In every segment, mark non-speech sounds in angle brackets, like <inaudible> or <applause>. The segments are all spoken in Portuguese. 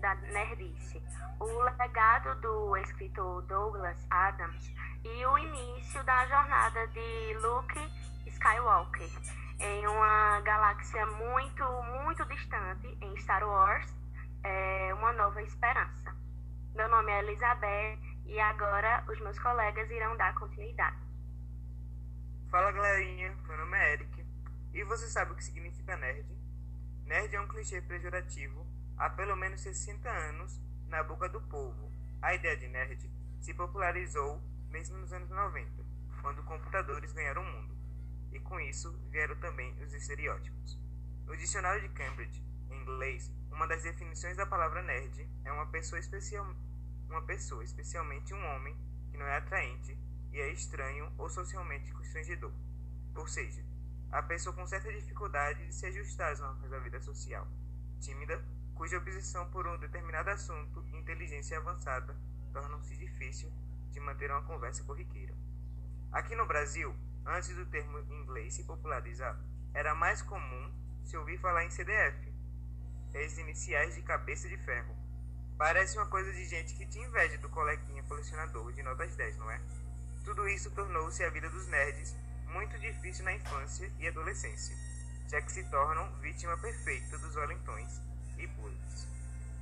da nerdice: o legado do escritor Douglas Adams e o início da jornada de Luke Skywalker em uma galáxia muito, muito distante, em Star Wars, é, Uma Nova Esperança. Meu nome é Elizabeth e agora os meus colegas irão dar continuidade. Fala galerinha, meu nome é Eric e você sabe o que significa nerd? Nerd é um clichê pejorativo há pelo menos 60 anos na boca do povo. A ideia de nerd se popularizou mesmo nos anos 90, quando computadores ganharam o mundo. E com isso vieram também os estereótipos. No dicionário de Cambridge, em inglês, uma das definições da palavra nerd é uma pessoa especial, uma pessoa, especialmente um homem, que não é atraente e é estranho ou socialmente constrangedor. Ou seja, a pessoa com certa dificuldade de se ajustar às normas da vida social, tímida, cuja obsessão por um determinado assunto e inteligência avançada tornam-se difícil de manter uma conversa corriqueira. Aqui no Brasil, antes do termo inglês se popularizar, era mais comum se ouvir falar em CDF, as iniciais de cabeça de ferro. Parece uma coisa de gente que tinha inveja do coleguinha colecionador de notas 10, não é? Tudo isso tornou-se a vida dos nerds muito difícil na infância e adolescência, já que se tornam vítima perfeita dos valentões e bullies.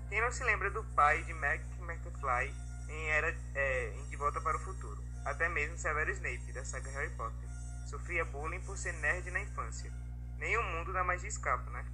Quem não se lembra do pai de Mac McFly em Era é, em De Volta para o Futuro? Até mesmo Severo Snape, da saga Harry Potter, sofria bullying por ser nerd na infância. Nenhum mundo dá mais de escape, né?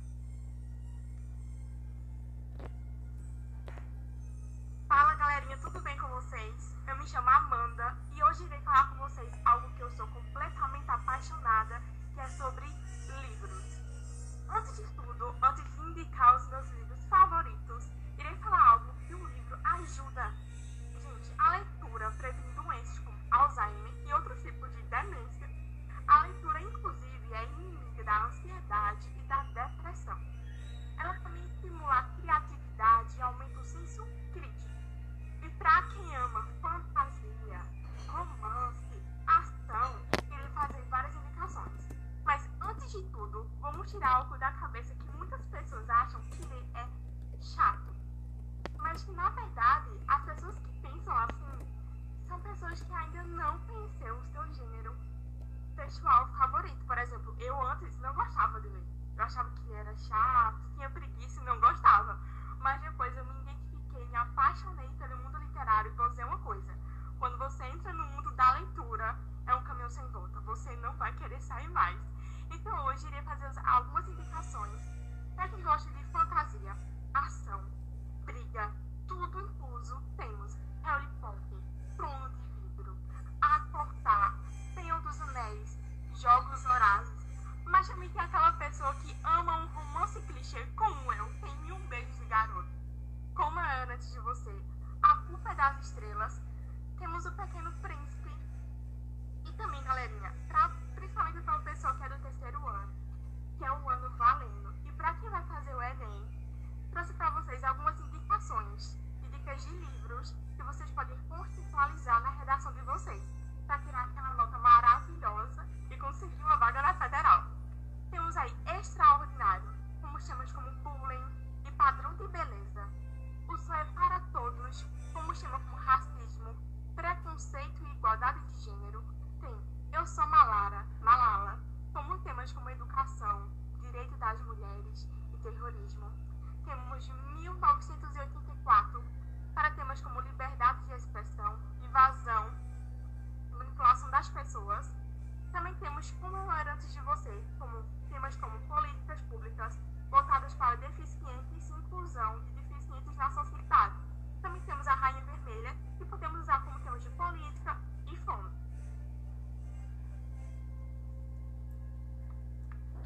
Temos Como Era Antes de Você, como temas como políticas públicas voltadas para deficientes e inclusão de deficientes na sociedade. Também temos a Rainha Vermelha, que podemos usar como temas de política e fome.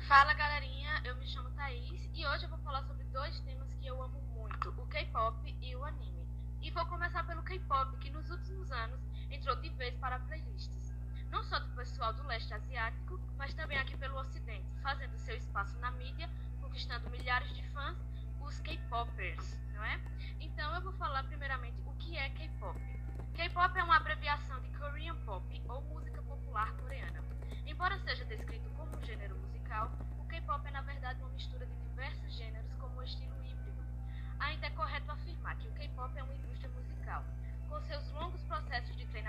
Fala galerinha, eu me chamo Thaís e hoje eu vou falar sobre dois temas que eu amo muito, o K-pop e o anime. E vou começar pelo K-pop, que nos últimos anos entrou de vez para playlists não só do pessoal do leste asiático, mas também aqui pelo ocidente, fazendo seu espaço na mídia, conquistando milhares de fãs, os K-popers, não é? Então eu vou falar primeiramente o que é K-pop. K-pop é uma abreviação de Korean Pop ou música popular coreana. Embora seja descrito como um gênero musical, o K-pop é na verdade uma mistura de diversos gêneros como um estilo híbrido. Ainda é correto afirmar que o K-pop é uma indústria musical, com seus longos processos de treinamento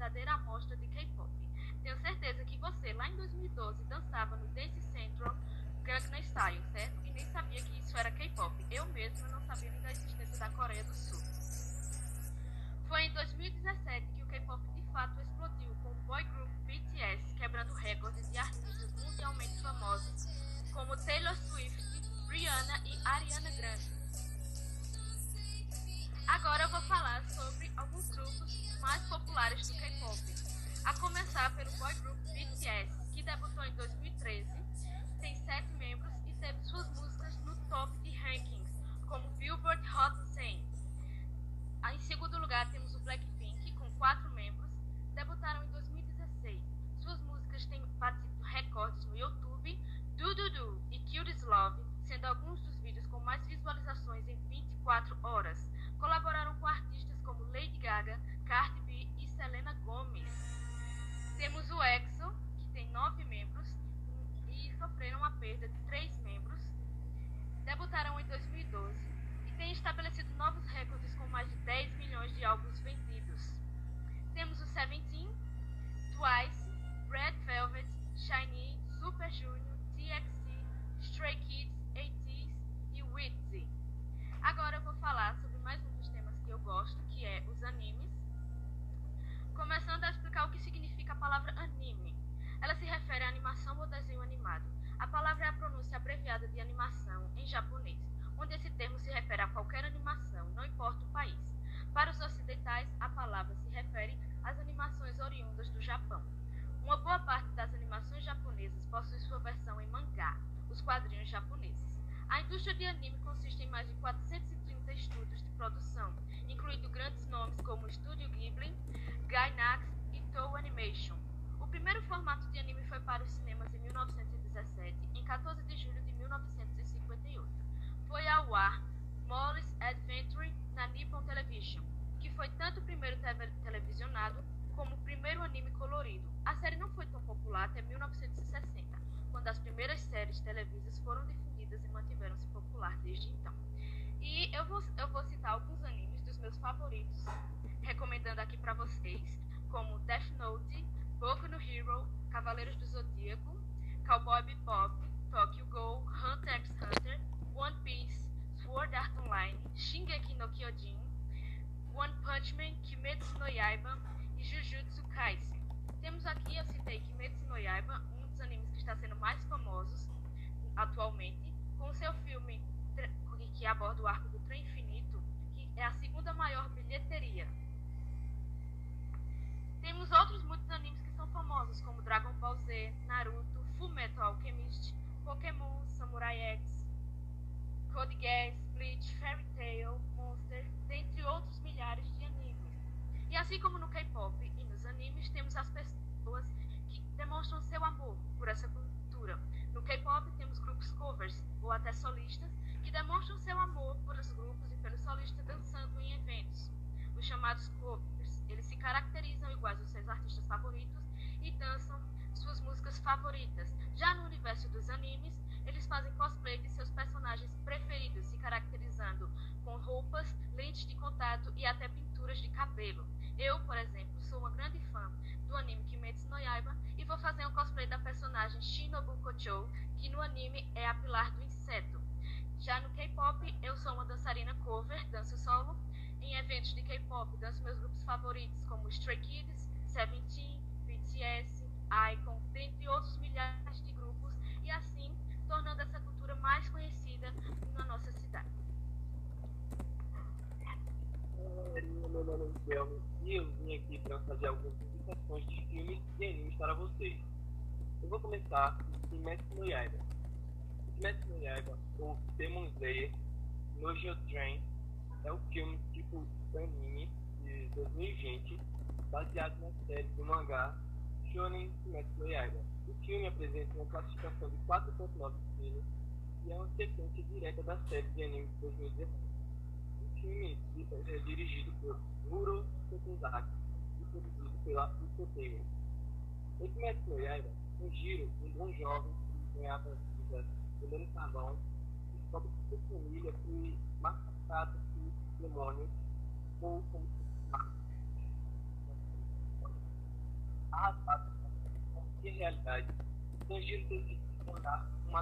verdadeira amostra de K-pop. Tenho certeza que você, lá em 2012, dançava no Dance Central Gangnam Style, certo? E nem sabia que isso era K-pop. Eu mesma não sabia nem da existência da Coreia do Sul. Foi em 2017 O primeiro formato de anime foi para os cinemas em 1917, em 14 de para fazer algumas indicações de filmes e animes para vocês. Eu vou começar com Kimetsu no Yaiba. Kimetsu no Yaiba, ou Demon Slayer, no Train, é o filme tipo anime de 2020, baseado na série do mangá Shonen Kimetsu no Yaiba. O filme apresenta uma classificação de 4.9 estrelas e é uma sequência direta da série de anime de 2019 filme é dirigido por Muro Sotozaki e produzido pela Isoteia. Esse mestre Yaiba, um giro um bom jovem que ganhava a vida vendendo carvão, descobre que sua família foi massacrada por demônios ou como arrasado com a realidade. Tanjiro decide se tornar um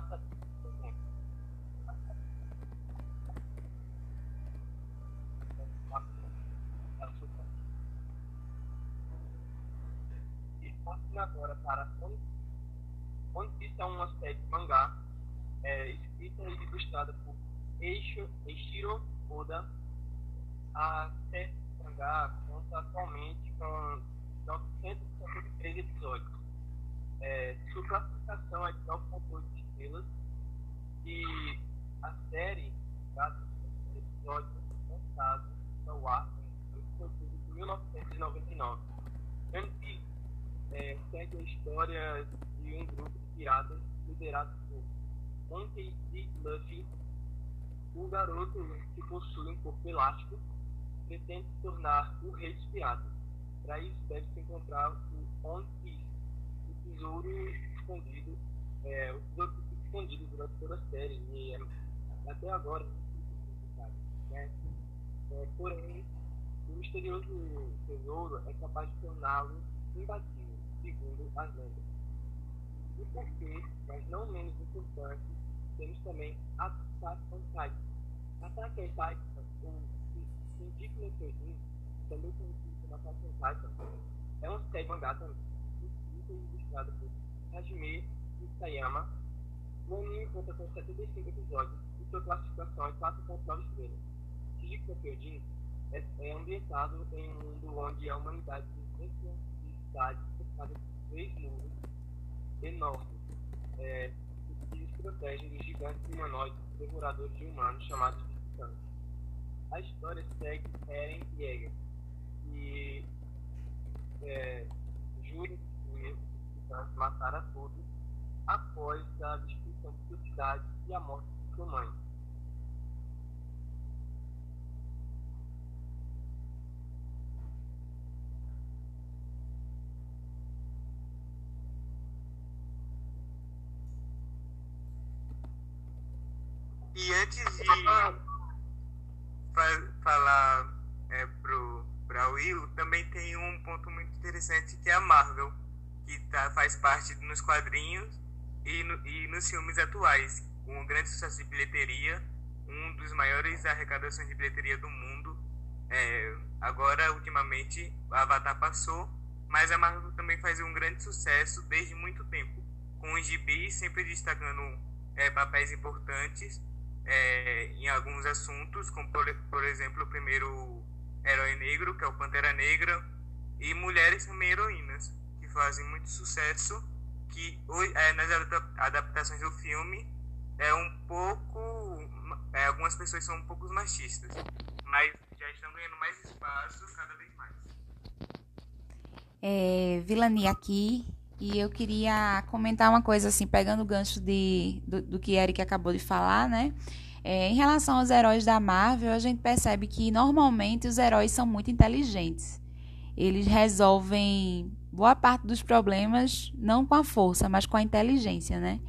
agora para onde está uma série de mangá é, escrita e ilustrada por Eicho, Eiichiro Oda. A série de mangá conta atualmente com 973 episódios. É, sua classificação é de 9.8 estrelas e a série, cada episódio, lançado ao ar em 1999. Antes é, segue a história de um grupo de piratas liderado por Monkey D. Luffy. O garoto que possui um corpo elástico pretende se tornar o rei dos piratas. Para isso, deve-se encontrar o Piece, o tesouro escondido, é, o tesouro escondido durante toda a série. E é, até agora, né? É, porém, o misterioso tesouro é capaz de torná-lo imbatível segundo as lendas. E por fim, mas não menos importante, temos também Attack on Titan. Attack on Titan, ou no Kyojin, também conhecido como Attack on Titan, é uma série mangá também, escrita e ilustrada por Hajime Isayama. O anime conta com 75 episódios e sua classificação é 4.9 estrelas. No Kyojin é, é ambientado em um mundo onde a humanidade vivencia cidade três muros enormes é, que protegem dos gigantes humanoides devoradores de humanos chamados de titãs. A história segue Eren Yeager, que é, jura destruir os titãs matar a todos após a destruição de sua cidade e a morte de sua mãe. E antes de fa falar é, pro, pra também tem um ponto muito interessante que é a Marvel, que tá, faz parte nos quadrinhos e, no, e nos filmes atuais, um grande sucesso de bilheteria, um dos maiores arrecadações de bilheteria do mundo. É, agora, ultimamente, o Avatar passou, mas a Marvel também faz um grande sucesso desde muito tempo, com os gibis sempre destacando é, papéis importantes é, em alguns assuntos, como por, por, exemplo o primeiro herói negro, que é o Pantera Negra, e mulheres também heroínas, que fazem muito sucesso, que é, nas adaptações do filme é um pouco. É, algumas pessoas são um pouco machistas, mas já estão ganhando mais espaço cada vez mais. É, Vilani aqui, e eu queria comentar uma coisa assim, pegando o gancho de, do, do que Eric acabou de falar, né? É, em relação aos heróis da Marvel, a gente percebe que normalmente os heróis são muito inteligentes. Eles resolvem boa parte dos problemas não com a força, mas com a inteligência, né?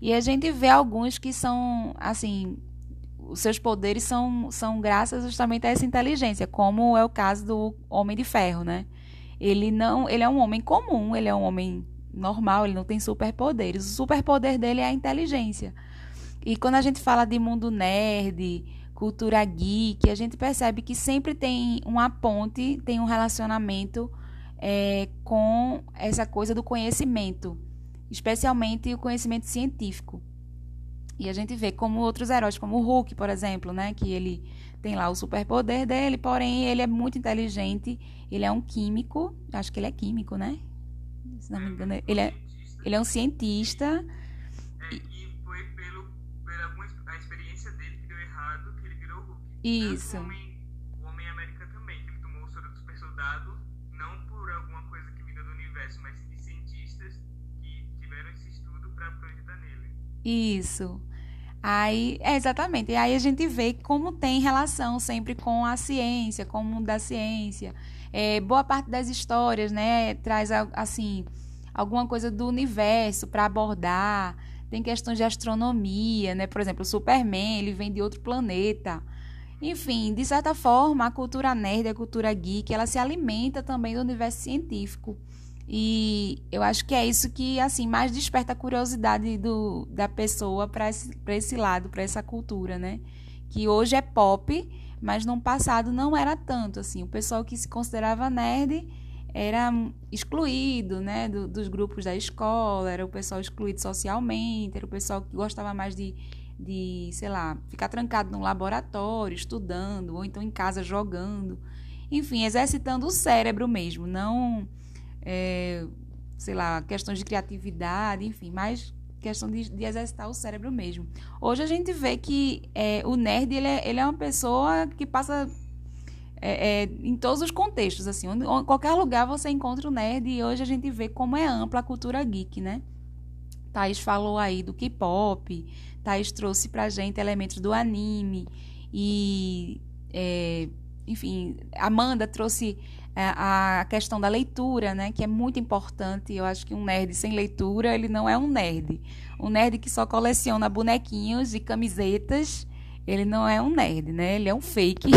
E a gente vê alguns que são, assim, os seus poderes são, são graças justamente a essa inteligência, como é o caso do Homem de Ferro, né? Ele não, ele é um homem comum, ele é um homem normal, ele não tem superpoderes. O superpoder dele é a inteligência. E quando a gente fala de mundo nerd, cultura geek, a gente percebe que sempre tem uma ponte, tem um relacionamento é, com essa coisa do conhecimento, especialmente o conhecimento científico. E a gente vê como outros heróis, como o Hulk, por exemplo, né, que ele tem lá o superpoder dele, porém ele é muito inteligente, ele é um químico, acho que ele é químico, né? Se não me engano, ele é, ele é um cientista. É, e foi pelo, pela a experiência dele que deu errado que ele virou Hulk. Isso. Tanto o Homem, o Homem América também, que ele tomou o soro do super soldado, não por alguma coisa que vinha do universo, mas de cientistas que tiveram esse estudo para projetar nele. Isso. Aí, é, exatamente. E aí a gente vê como tem relação sempre com a ciência, com o mundo da ciência. É, boa parte das histórias, né, traz assim alguma coisa do universo para abordar. Tem questões de astronomia, né? Por exemplo, o Superman, ele vem de outro planeta. Enfim, de certa forma, a cultura nerd, a cultura geek, ela se alimenta também do universo científico. E eu acho que é isso que assim mais desperta a curiosidade do, da pessoa para esse, esse lado, para essa cultura, né? Que hoje é pop, mas no passado não era tanto assim. O pessoal que se considerava nerd era excluído, né, do, dos grupos da escola, era o pessoal excluído socialmente, era o pessoal que gostava mais de, de, sei lá, ficar trancado num laboratório, estudando, ou então em casa jogando. Enfim, exercitando o cérebro mesmo, não é, sei lá, questões de criatividade, enfim, mais questão de, de, exercitar o cérebro mesmo. Hoje a gente vê que é, o nerd ele é, ele é uma pessoa que passa é, é, em todos os contextos, assim, onde, onde, qualquer lugar você encontra o nerd e hoje a gente vê como é ampla a cultura geek, né? Thaís falou aí do K-pop, Thaís trouxe pra gente elementos do anime e, é, enfim, Amanda trouxe a questão da leitura, né, que é muito importante. Eu acho que um nerd sem leitura, ele não é um nerd. Um nerd que só coleciona bonequinhos e camisetas, ele não é um nerd, né? Ele é um fake.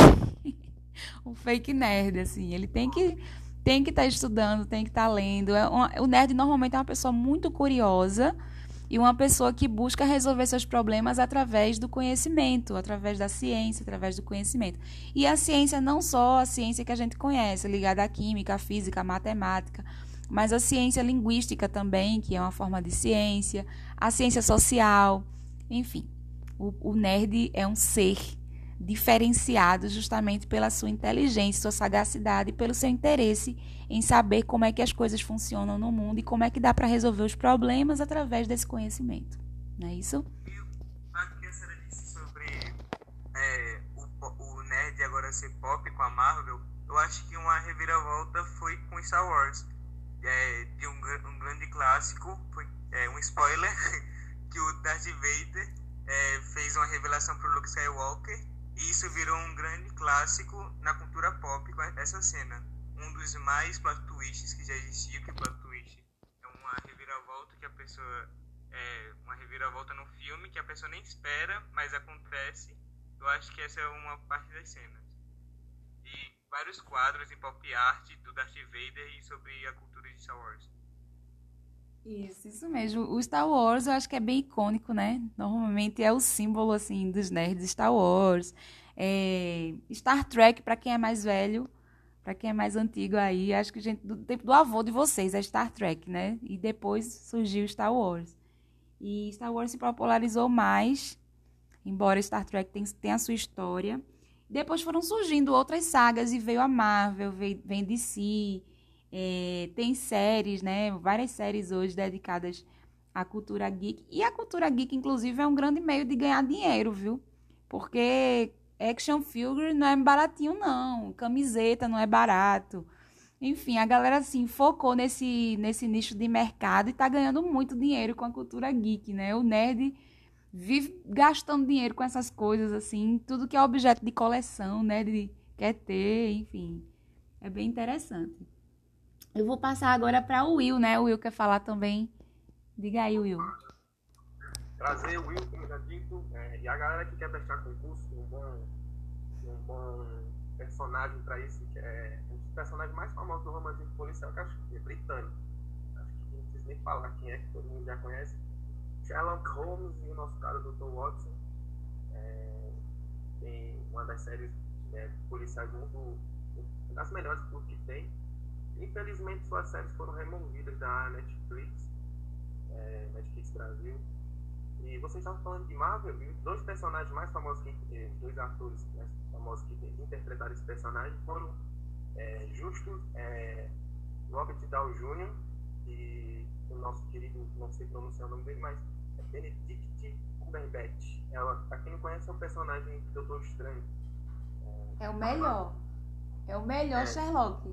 <laughs> um fake nerd, assim. Ele tem que tem que estar tá estudando, tem que estar tá lendo. É o nerd normalmente é uma pessoa muito curiosa e uma pessoa que busca resolver seus problemas através do conhecimento, através da ciência, através do conhecimento. E a ciência não só a ciência que a gente conhece, ligada à química, à física, à matemática, mas a ciência linguística também, que é uma forma de ciência, a ciência social, enfim. O, o nerd é um ser diferenciado justamente pela sua inteligência, sua sagacidade e pelo seu interesse em saber como é que as coisas funcionam no mundo e como é que dá para resolver os problemas através desse conhecimento. Não é isso? A que a senhora disse sobre é, o, o nerd agora ser pop com a Marvel, eu acho que uma reviravolta foi com Star Wars. É, de um, um grande clássico, foi é, um spoiler, <laughs> que o Darth Vader é, fez uma revelação para o Luke Skywalker e isso virou um grande clássico na cultura pop com essa cena. Um dos mais plot twists que já existiu, que plot twist é uma reviravolta que a pessoa. É uma reviravolta no filme que a pessoa nem espera, mas acontece. Eu acho que essa é uma parte das cenas. E vários quadros em pop art do Darth Vader e sobre a cultura de Star Wars. Isso, isso mesmo. O Star Wars eu acho que é bem icônico, né? Normalmente é o símbolo, assim, dos nerds Star Wars. É... Star Trek, para quem é mais velho, para quem é mais antigo aí, acho que gente do tempo do avô de vocês é Star Trek, né? E depois surgiu Star Wars. E Star Wars se popularizou mais, embora Star Trek tenha a sua história. Depois foram surgindo outras sagas e veio a Marvel, veio, vem DC, é, tem séries, né? Várias séries hoje dedicadas à cultura geek. E a cultura geek, inclusive, é um grande meio de ganhar dinheiro, viu? Porque action figure não é baratinho, não. Camiseta não é barato. Enfim, a galera assim focou nesse, nesse nicho de mercado e tá ganhando muito dinheiro com a cultura geek, né? O nerd vive gastando dinheiro com essas coisas, assim, tudo que é objeto de coleção, né? De, quer ter, enfim. É bem interessante. Eu vou passar agora para o Will, né? O Will quer falar também. Diga aí, Will. Trazer o Will, como já dito, é, e a galera que quer prestar concurso, um bom, um bom personagem para isso, que é um dos personagens mais famosos do romantismo policial, que acho que é britânico. Acho que não precisa nem falar quem é, que todo mundo já conhece. Sherlock Holmes e o nosso cara Dr. Watson. É, tem uma das séries é, policiais muito das melhores que tem. Infelizmente suas séries foram removidas da Netflix, é, Netflix Brasil. E vocês estavam falando de Marvel, e os dois personagens mais famosos, que, os é, dois atores mais famosos que interpretaram esse personagem foram é, Justus é, Robert Downey Jr. e o nosso querido, não sei pronunciar o nome dele, mas é Benedict Cumberbatch. Ela, pra quem não conhece, é o personagem do Doutor Estranho. É, é o melhor. É o melhor é. Sherlock.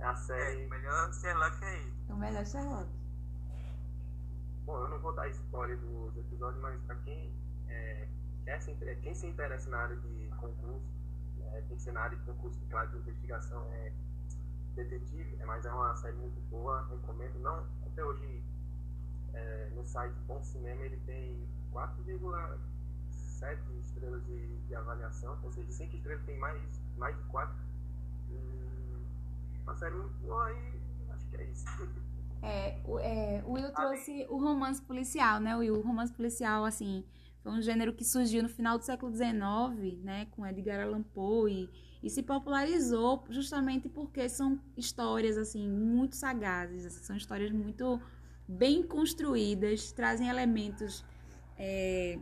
É a série. É, o melhor Sherlock é ele. É o melhor Sherlock. Bom, eu não vou dar spoiler dos episódios, mas pra quem, é, quer se, quem se interessa na área de concurso, é, tem que ser na área de concurso, claro, de investigação, é detetive, é, mas é uma série muito boa, recomendo. Não, até hoje, é, no site Bom Cinema, ele tem 4,7 estrelas de, de, avaliação, ou seja, 5 estrelas tem mais, mais de 4. Hum, muito boa e acho que é isso. É, o, é, o Will trouxe o romance policial, né? Will, o romance policial, assim, foi um gênero que surgiu no final do século XIX, né? Com Edgar Allan Poe e, e se popularizou justamente porque são histórias, assim, muito sagazes, assim, são histórias muito bem construídas, trazem elementos é,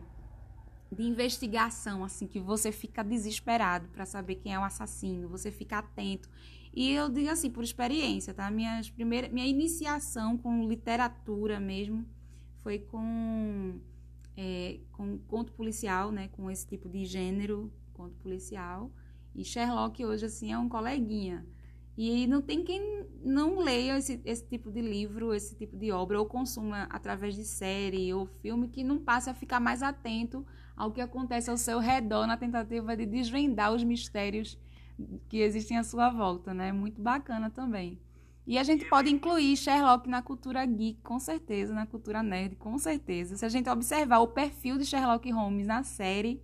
de investigação, assim, que você fica desesperado para saber quem é o assassino, você fica atento. E eu digo assim, por experiência, tá? Minha, primeira, minha iniciação com literatura mesmo foi com, é, com conto policial, né? Com esse tipo de gênero, conto policial. E Sherlock hoje, assim, é um coleguinha. E não tem quem não leia esse, esse tipo de livro, esse tipo de obra, ou consuma através de série ou filme, que não passe a ficar mais atento ao que acontece ao seu redor na tentativa de desvendar os mistérios que existem à sua volta, né? Muito bacana também. E a gente pode incluir Sherlock na cultura geek, com certeza, na cultura nerd, com certeza. Se a gente observar o perfil de Sherlock Holmes na série,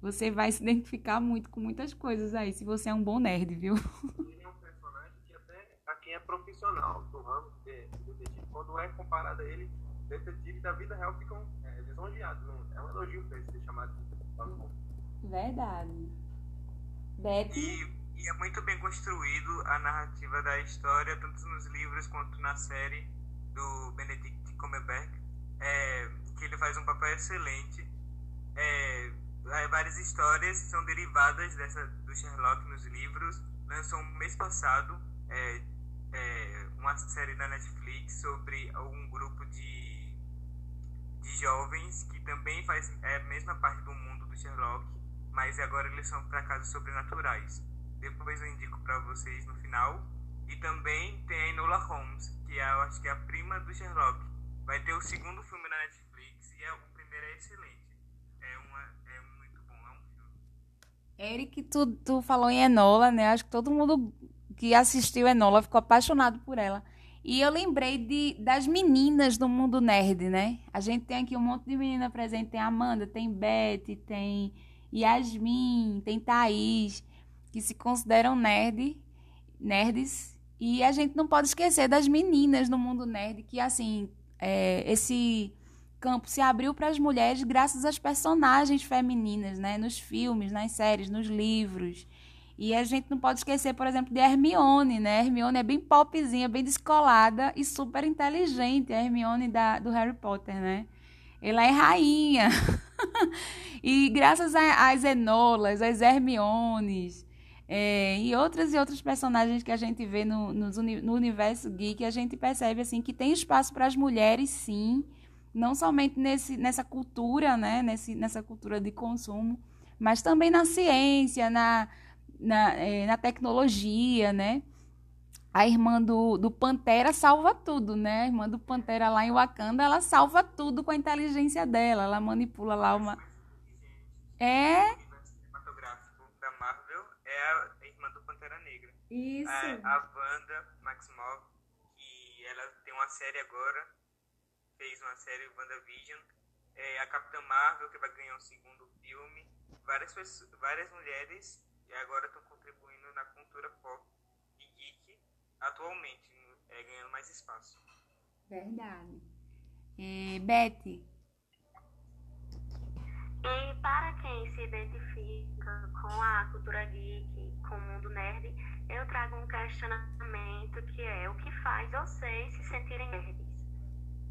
você vai <laughs> se identificar muito com muitas coisas aí, se você é um bom nerd, viu? <laughs> Ele é um personagem que até a quem é profissional do ramo de detetive, quando é comparado a ele, detetives da vida real ficam é, lisonjeados. É um elogio para ele ser chamado de Verdade. E, e, é muito bem construído a narrativa da história, tanto nos livros quanto na série do Benedict Cumberbatch, é, que ele faz um papel excelente. É, várias histórias são derivadas dessa do Sherlock nos livros. Lançou no mês passado é, é, uma série da Netflix sobre um grupo de, de jovens que também faz é, a mesma parte do mundo do Sherlock mas agora eles são para casos sobrenaturais. Depois eu indico para vocês no final. E também tem a Enola Holmes, que é, eu acho que é a prima do Sherlock. Vai ter o segundo filme na Netflix e é, o primeiro é excelente. É, uma, é muito bom, é um filme. Eric, tu, tu falou em Enola, né? Acho que todo mundo que assistiu Enola ficou apaixonado por ela. E eu lembrei de, das meninas do mundo nerd, né? A gente tem aqui um monte de menina presente. Tem Amanda, tem Beth, tem Yasmin, tem Thaís, que se consideram nerd, nerds. E a gente não pode esquecer das meninas no mundo nerd, que assim, é, esse campo se abriu para as mulheres graças às personagens femininas, né? Nos filmes, nas séries, nos livros. E a gente não pode esquecer, por exemplo, de Hermione, né? Hermione é bem popzinha, bem descolada e super inteligente, a Hermione da, do Harry Potter, né? Ela é rainha. <laughs> <laughs> e graças às Enolas, às Hermiones é, e outras e outros personagens que a gente vê no, no, no universo geek, a gente percebe assim que tem espaço para as mulheres, sim, não somente nesse, nessa cultura, né, nesse, nessa cultura de consumo, mas também na ciência, na, na, é, na tecnologia, né? A irmã do, do Pantera salva tudo, né? A irmã do Pantera lá em Wakanda, ela salva tudo com a inteligência dela. Ela manipula lá uma. É. Cinematográfico da Marvel é a irmã do Pantera Negra. Isso. A, a Wanda Maximoff, que ela tem uma série agora, fez uma série WandaVision. É a Capitã Marvel, que vai ganhar um segundo filme. Várias, pessoas, várias mulheres e agora estão contribuindo na cultura pop atualmente, é, ganhando mais espaço. Verdade. É, Beth, E para quem se identifica com a cultura geek, com o mundo nerd, eu trago um questionamento que é o que faz vocês se sentirem nerds?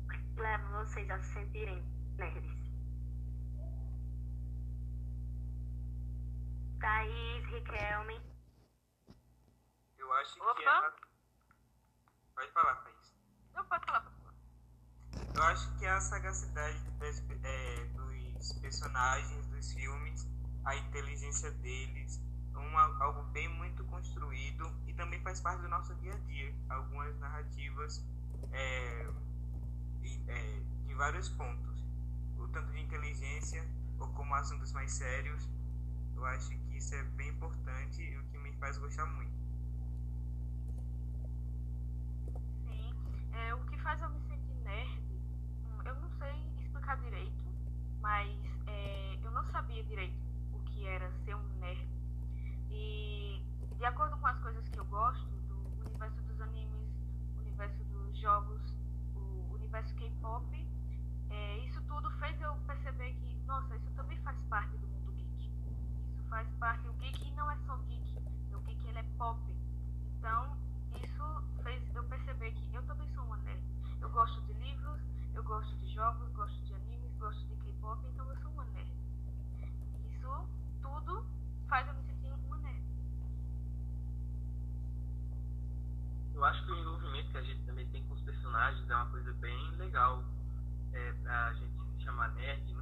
O que leva vocês a se sentirem nerds? Thaís, Riquelme. Eu acho Opa. que é. Pode falar, Thaís. Não pode falar, pode falar. Eu acho que a sagacidade das- é, dos personagens dos filmes, a inteligência deles, uma, algo bem muito construído e também faz parte do nosso dia a dia. Algumas narrativas é, é, de vários pontos. O tanto de inteligência ou como assuntos mais sérios, eu acho que isso é bem importante e o que me faz gostar muito. É, o que legal. É, pra gente se chamar nerd,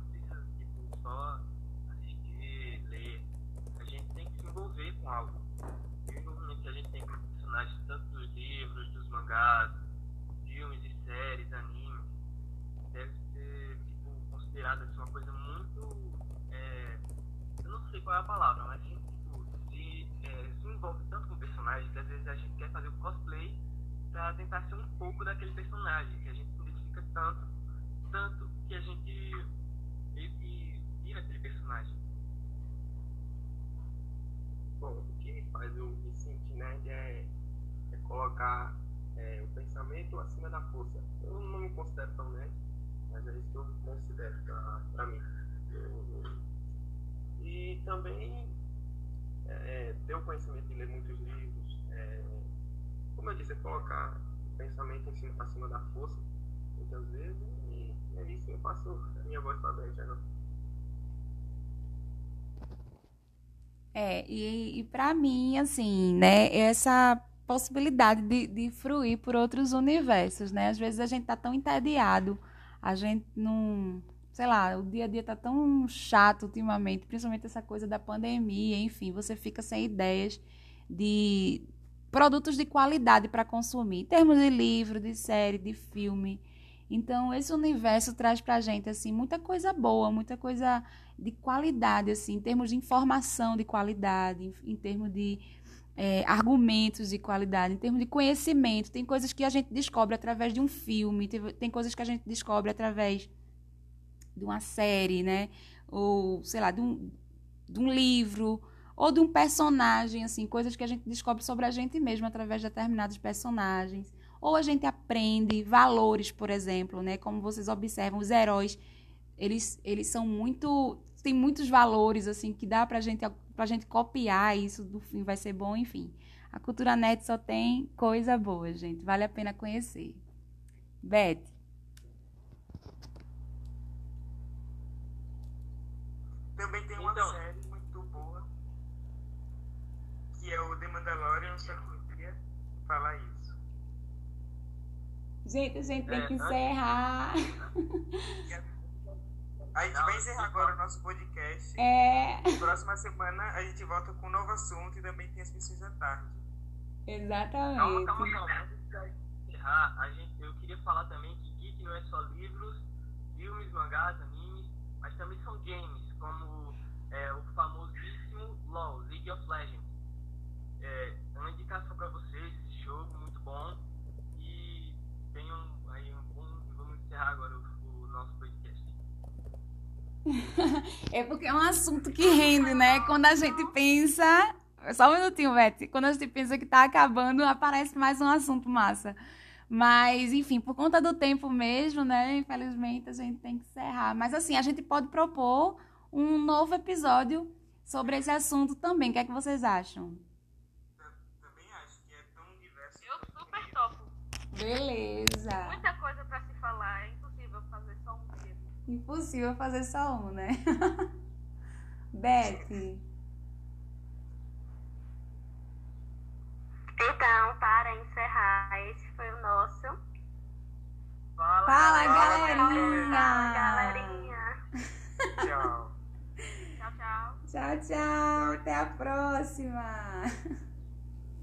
conhecimento de ler muitos livros. é, como eu disse, é colocar o pensamento em cima, acima da força, muitas vezes, e é isso que eu faço a minha voz para frente agora. É, e, e para mim, assim, né, essa possibilidade de, de fruir por outros universos, né? Às vezes a gente tá tão entediado, a gente não, sei lá, o dia a dia tá tão chato ultimamente, principalmente essa coisa da pandemia, enfim, você fica sem ideias de produtos de qualidade para consumir, em termos de livro, de série, de filme. Então, esse universo traz pra gente, assim, muita coisa boa, muita coisa de qualidade, assim, em termos de informação de qualidade, em, termos de é, argumentos de qualidade, em termos de conhecimento. Tem coisas que a gente descobre através de um filme, tem, tem coisas que a gente descobre através de uma série, né? Ou, sei lá, de um, de um livro, ou de um personagem, assim, coisas que a gente descobre sobre a gente mesmo através de determinados personagens. Ou a gente aprende valores, por exemplo, né? Como vocês observam, os heróis, eles, eles são muito. Tem muitos valores, assim, que dá pra gente, pra gente copiar isso do fim, vai ser bom, enfim. A cultura net só tem coisa boa, gente. Vale a pena conhecer. Beth. Então. série muito boa que é o The Mandalorian, só que eu queria falar isso. Gente, a gente tem É, que antes- encerrar. A gente vai encerrar agora o nosso podcast. É, Próxima semana a gente volta com um novo assunto e também tem as missões da tarde. Calma, exatamente. calma, calma. Antes de encerrar, a gente, eu queria falar também que geek não é só livros, filmes, mangás, animes, mas também são games, como é, o famosíssimo LoL, League of Legends. É, uma indicação para vocês, esse jogo muito bom. E tenham aí um bom. Vamos encerrar agora o, o nosso podcast. <laughs> É porque é um assunto que rende, né? Quando a gente pensa. Só um minutinho, Beth. Quando a gente pensa que tá acabando, aparece mais um assunto massa. Mas, enfim, por conta do tempo mesmo, né? Infelizmente, a gente tem que encerrar. Mas, assim, a gente pode propor um novo episódio sobre esse assunto também. O que é que vocês acham? Também acho que é tão diverso. Eu super topo. Beleza. Muita coisa pra se falar, é impossível fazer só um mesmo. Impossível fazer só um, né? <laughs> Beth. Então, para encerrar, esse foi o nosso. Fala, Fala, galerinha. galerinha. Galerinha. Tchau. Tchau, tchau. Tchau, tchau. Até a próxima. <laughs>